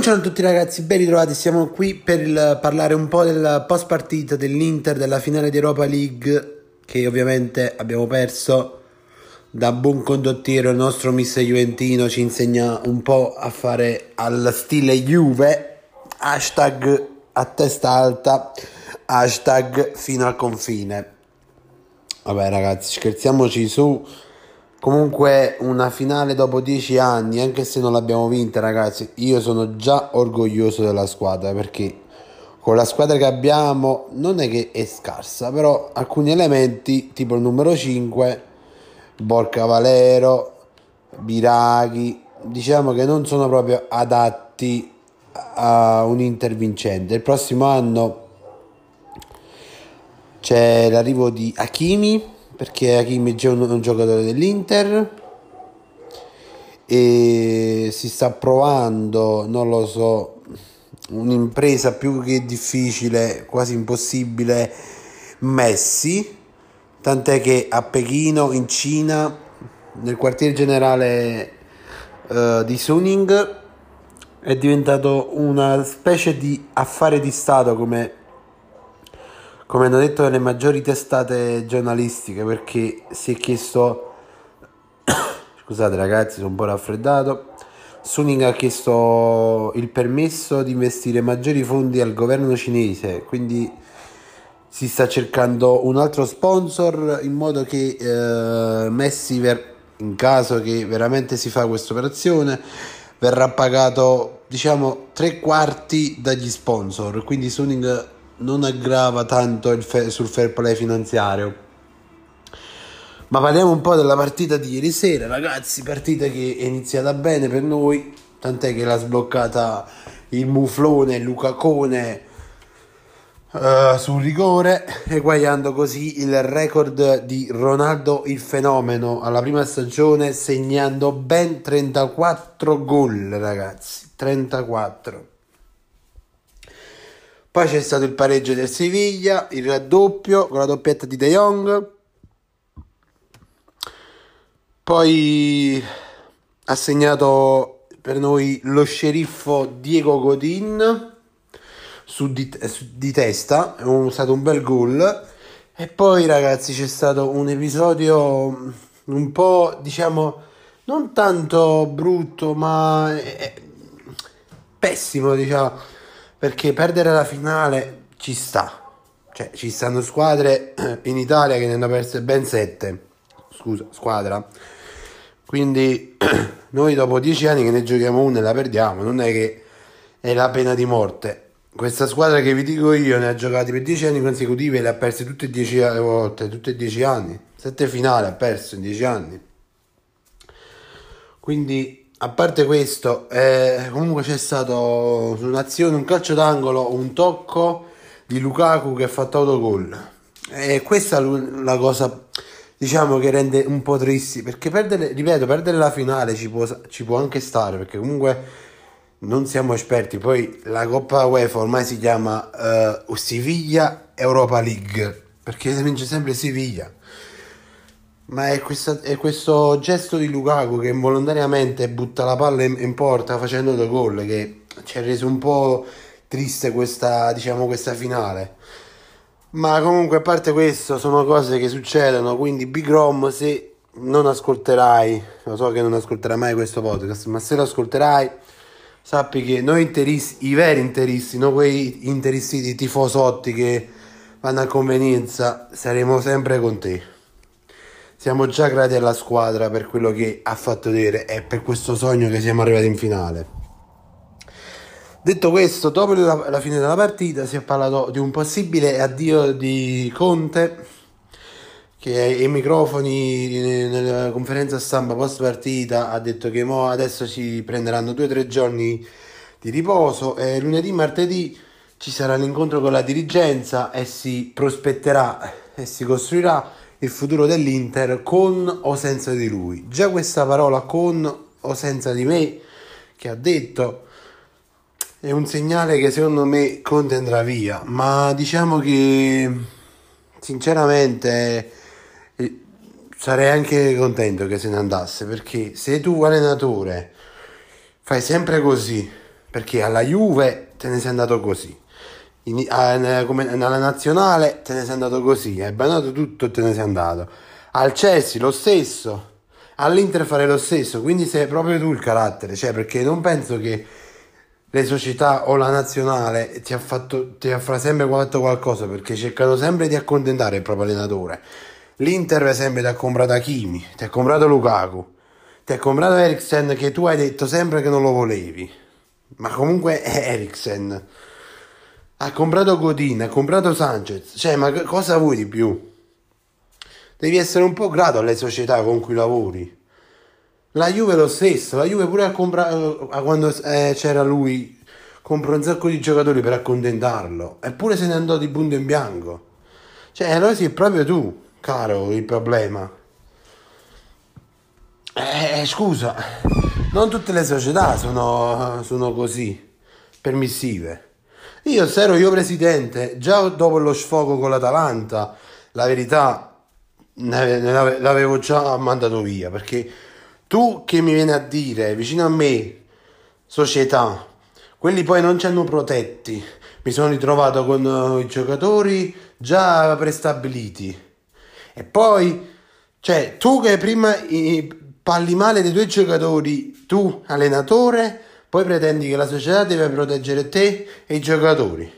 Buongiorno a tutti ragazzi, ben ritrovati, siamo qui per il, parlare un po' del post partita dell'Inter della finale di Europa League che ovviamente abbiamo perso. Da buon condottiero il nostro mister Juventino ci insegna un po' a fare al stile Juve. Hashtag a testa alta hashtag fino al confine. Vabbè ragazzi scherziamoci su Comunque una finale dopo dieci anni, anche se non l'abbiamo vinta ragazzi, io sono già orgoglioso della squadra perché con la squadra che abbiamo non è che è scarsa, però alcuni elementi tipo il numero 5, Borca Valero, Biraghi, diciamo che non sono proprio adatti a un Inter vincente. Il prossimo anno c'è l'arrivo di Hakimi perché Hakimi è un, giocatore dell'Inter e si sta provando, non lo so, un'impresa più che difficile, quasi impossibile, Messi, tant'è che a Pechino, in Cina, nel quartier generale uh, di Suning, è diventato una specie di affare di Stato come come hanno detto le maggiori testate giornalistiche, perché si è chiesto, scusate ragazzi, sono un po' raffreddato, Suning ha chiesto il permesso di investire maggiori fondi al governo cinese, quindi si sta cercando un altro sponsor in modo che eh, Messi, ver- in caso che veramente si fa questa operazione, verrà pagato diciamo tre quarti dagli sponsor, quindi Suning non aggrava tanto fe- sul fair play finanziario. Ma parliamo un po' della partita di ieri sera, ragazzi, partita che è iniziata bene per noi, tant'è che l'ha sbloccata il muflone Luca Cone uh, sul rigore, eguagliando così il record di Ronaldo il fenomeno alla prima stagione, segnando ben 34 gol, ragazzi, 34. Poi c'è stato il pareggio del Siviglia, il raddoppio con la doppietta di De Jong. Poi ha segnato per noi lo sceriffo Diego Godin su di, su di testa, è un, stato un bel gol. E poi ragazzi c'è stato un episodio un po' diciamo non tanto brutto ma pessimo diciamo perché perdere la finale ci sta. Cioè, ci stanno squadre in Italia che ne hanno perse ben 7. Scusa, squadra. Quindi noi dopo 10 anni che ne giochiamo una e la perdiamo, non è che è la pena di morte. Questa squadra che vi dico io ne ha giocati per 10 anni consecutivi e le ha perse tutte e 10 volte, tutte e 10 anni. 7 finali ha perso in 10 anni. Quindi a parte questo, eh, comunque c'è stato un'azione, un calcio d'angolo, un tocco di Lukaku che ha fatto autogol. E questa è la cosa, diciamo, che rende un po' tristi. Perché perdere, ripeto, perdere la finale ci può, ci può anche stare, perché comunque non siamo esperti. Poi la Coppa UEFA ormai si chiama uh, Siviglia Europa League, perché vince sempre Siviglia. Ma è, questa, è, questo gesto di Lukaku che involontariamente butta la palla in, in porta facendo due gol che ci ha reso un po' triste questa, diciamo, questa finale. Ma comunque a parte questo sono cose che succedono, quindi Big Rom se non ascolterai, lo so che non ascolterai mai questo podcast, ma se lo ascolterai sappi che noi interisti, i veri interisti, non quei interisti di tifosotti che vanno a convenienza, saremo sempre con te. Siamo già grati alla squadra per quello che ha fatto vedere e per questo sogno che siamo arrivati in finale. Detto questo, dopo la, la fine della partita si è parlato di un possibile addio di Conte che ai microfoni nella conferenza stampa post partita ha detto che adesso si prenderanno due o tre giorni di riposo e lunedì martedì ci sarà l'incontro con la dirigenza e si prospetterà e si costruirà il futuro dell'Inter con o senza di lui. Già questa parola con o senza di me che ha detto è un segnale che secondo me Conte andrà via, ma diciamo che sinceramente eh, sarei anche contento che se ne andasse perché se tu allenatore fai sempre così, perché alla Juve te ne sei andato così. In, a, come, nella nazionale te ne sei andato così, hai bannato tutto e te ne sei andato. Al Chelsea lo stesso, all'Inter fare lo stesso, quindi sei proprio tu il carattere, cioè perché non penso che le società o la nazionale ti ha fatto ti ha sempre fatto qualcosa perché cercano sempre di accontentare il proprio allenatore. L'Inter per esempio ti ha comprato Hakimi, ti ha comprato Lukaku, ti ha comprato Eriksen che tu hai detto sempre che non lo volevi, ma comunque è Eriksen. Ha comprato Godin, ha comprato Sanchez, cioè ma cosa vuoi di più? Devi essere un po' grato alle società con cui lavori. La Juve lo stesso, la Juve pure a comprare quando eh, c'era lui compra un sacco di giocatori per accontentarlo, eppure se ne andò di punto in bianco. Cioè, allora sei proprio tu, caro, il problema. Eh, scusa, non tutte le società sono, sono così, permissive. Io se ero io presidente, già dopo lo sfogo con l'Atalanta, la verità l'avevo già mandato via perché tu che mi vieni a dire vicino a me società quelli poi non ci hanno protetti. Mi sono ritrovato con uh, i giocatori già prestabiliti. E poi cioè tu che prima i, parli male dei tuoi giocatori tu allenatore poi pretendi che la società deve proteggere te e i giocatori.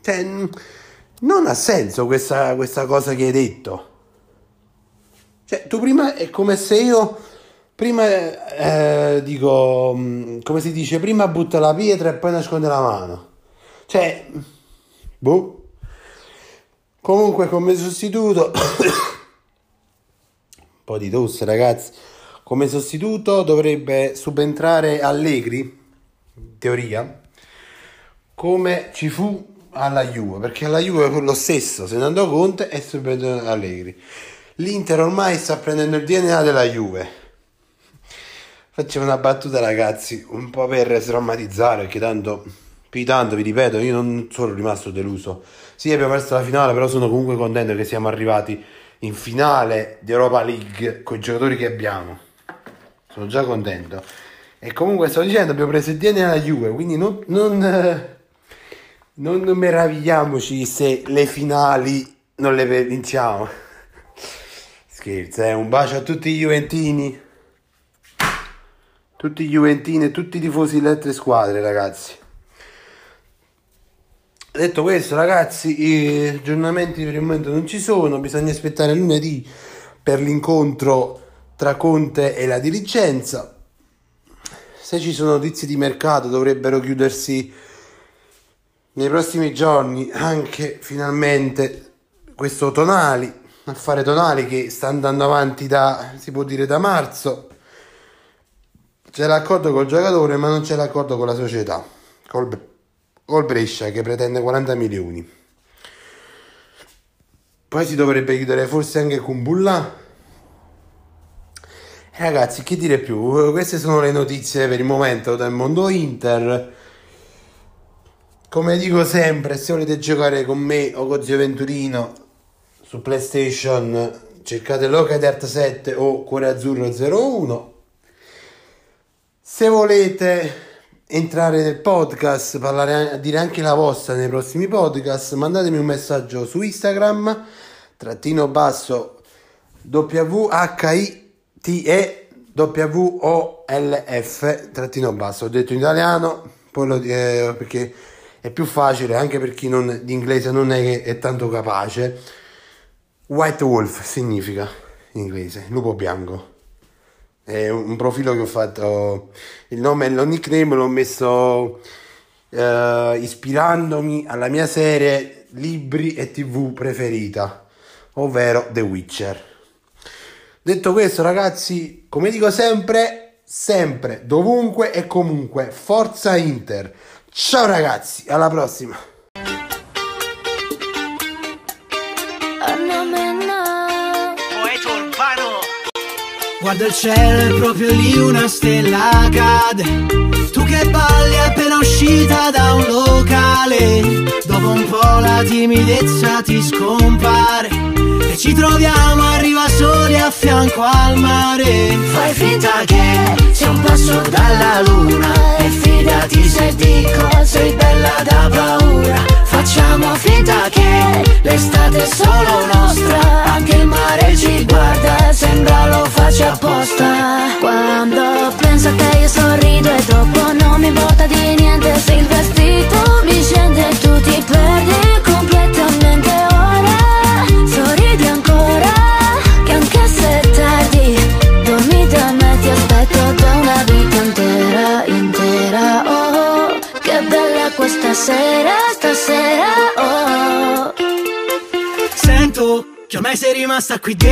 Cioè non ha senso questa, questa cosa che hai detto. Cioè, tu prima è come se io prima eh, dico mm, come si dice prima butta la pietra e poi nasconde la mano. Cioè boh. Comunque come sostituto un po' di tosse ragazzi come sostituto dovrebbe subentrare Allegri in teoria come ci fu alla Juve, perché alla Juve è lo stesso, se ne andò Conte e subentrò Allegri. L'Inter ormai sta prendendo il DNA della Juve. Facciamo una battuta ragazzi, un po' per sdrammatizzare, perché tanto, più tanto vi ripeto, io non sono rimasto deluso. Sì, abbiamo perso la finale, però sono comunque contento che siamo arrivati in finale di Europa League con i giocatori che abbiamo. Sono già contento. E comunque sto dicendo, abbiamo preso il DNA della Juve, quindi non, non non meravigliamoci se le finali non le vinciamo. Scherzo, eh? un bacio a tutti i Juventini. Tutti i Juventini e tutti i tifosi delle altre squadre, ragazzi. Detto questo, ragazzi, i aggiornamenti per il momento non ci sono. Bisogna aspettare lunedì per l'incontro tra Conte e la dirigenza. Se ci sono notizie di mercato, dovrebbero chiudersi nei prossimi giorni anche finalmente questo Tonali, affare Tonali che sta andando avanti da, si può dire, da marzo. C'è l'accordo col giocatore ma non c'è l'accordo con la società, col, col Brescia che pretende 40 milioni. Poi si dovrebbe chiudere forse anche con Bulla. Ragazzi, che dire più? Queste sono le notizie per il momento del mondo Inter. Come dico sempre, se volete giocare con me o con Zio Venturino su PlayStation, cercate Locate Art 7 o Cuore Azzurro 01. Se volete entrare nel podcast, parlare, dire anche la vostra nei prossimi podcast, mandatemi un messaggio su Instagram, trattino basso W-H-I-T-E W-O-L-F, trattino basso, ho detto in italiano, poi lo, eh, perché è più facile anche per chi non, di inglese non è è tanto capace. White Wolf significa in inglese, lupo bianco. È un profilo che ho fatto, il nome e lo nickname l'ho messo uh, ispirandomi alla mia serie libri e tv preferita, ovvero The Witcher. Detto questo ragazzi, come dico sempre, sempre, dovunque e comunque, forza Inter! Ciao ragazzi, alla prossima. Guarda il cielo, è proprio lì una stella cade. Tu che balli appena uscita da un locale. Dopo un po' la timidezza ti scompare. E ci troviamo, arriva soli a fianco al mare. Fai finta che sia un passo dalla luna. E fidati se dico sei bella da paura. Facciamo finta che l'estate è solo nostra. Anche il mare ci guarda, sembra lo faccia apposta. Quando penso a te io sorrido e dopo non mi importa di niente Se il vestito さ食いで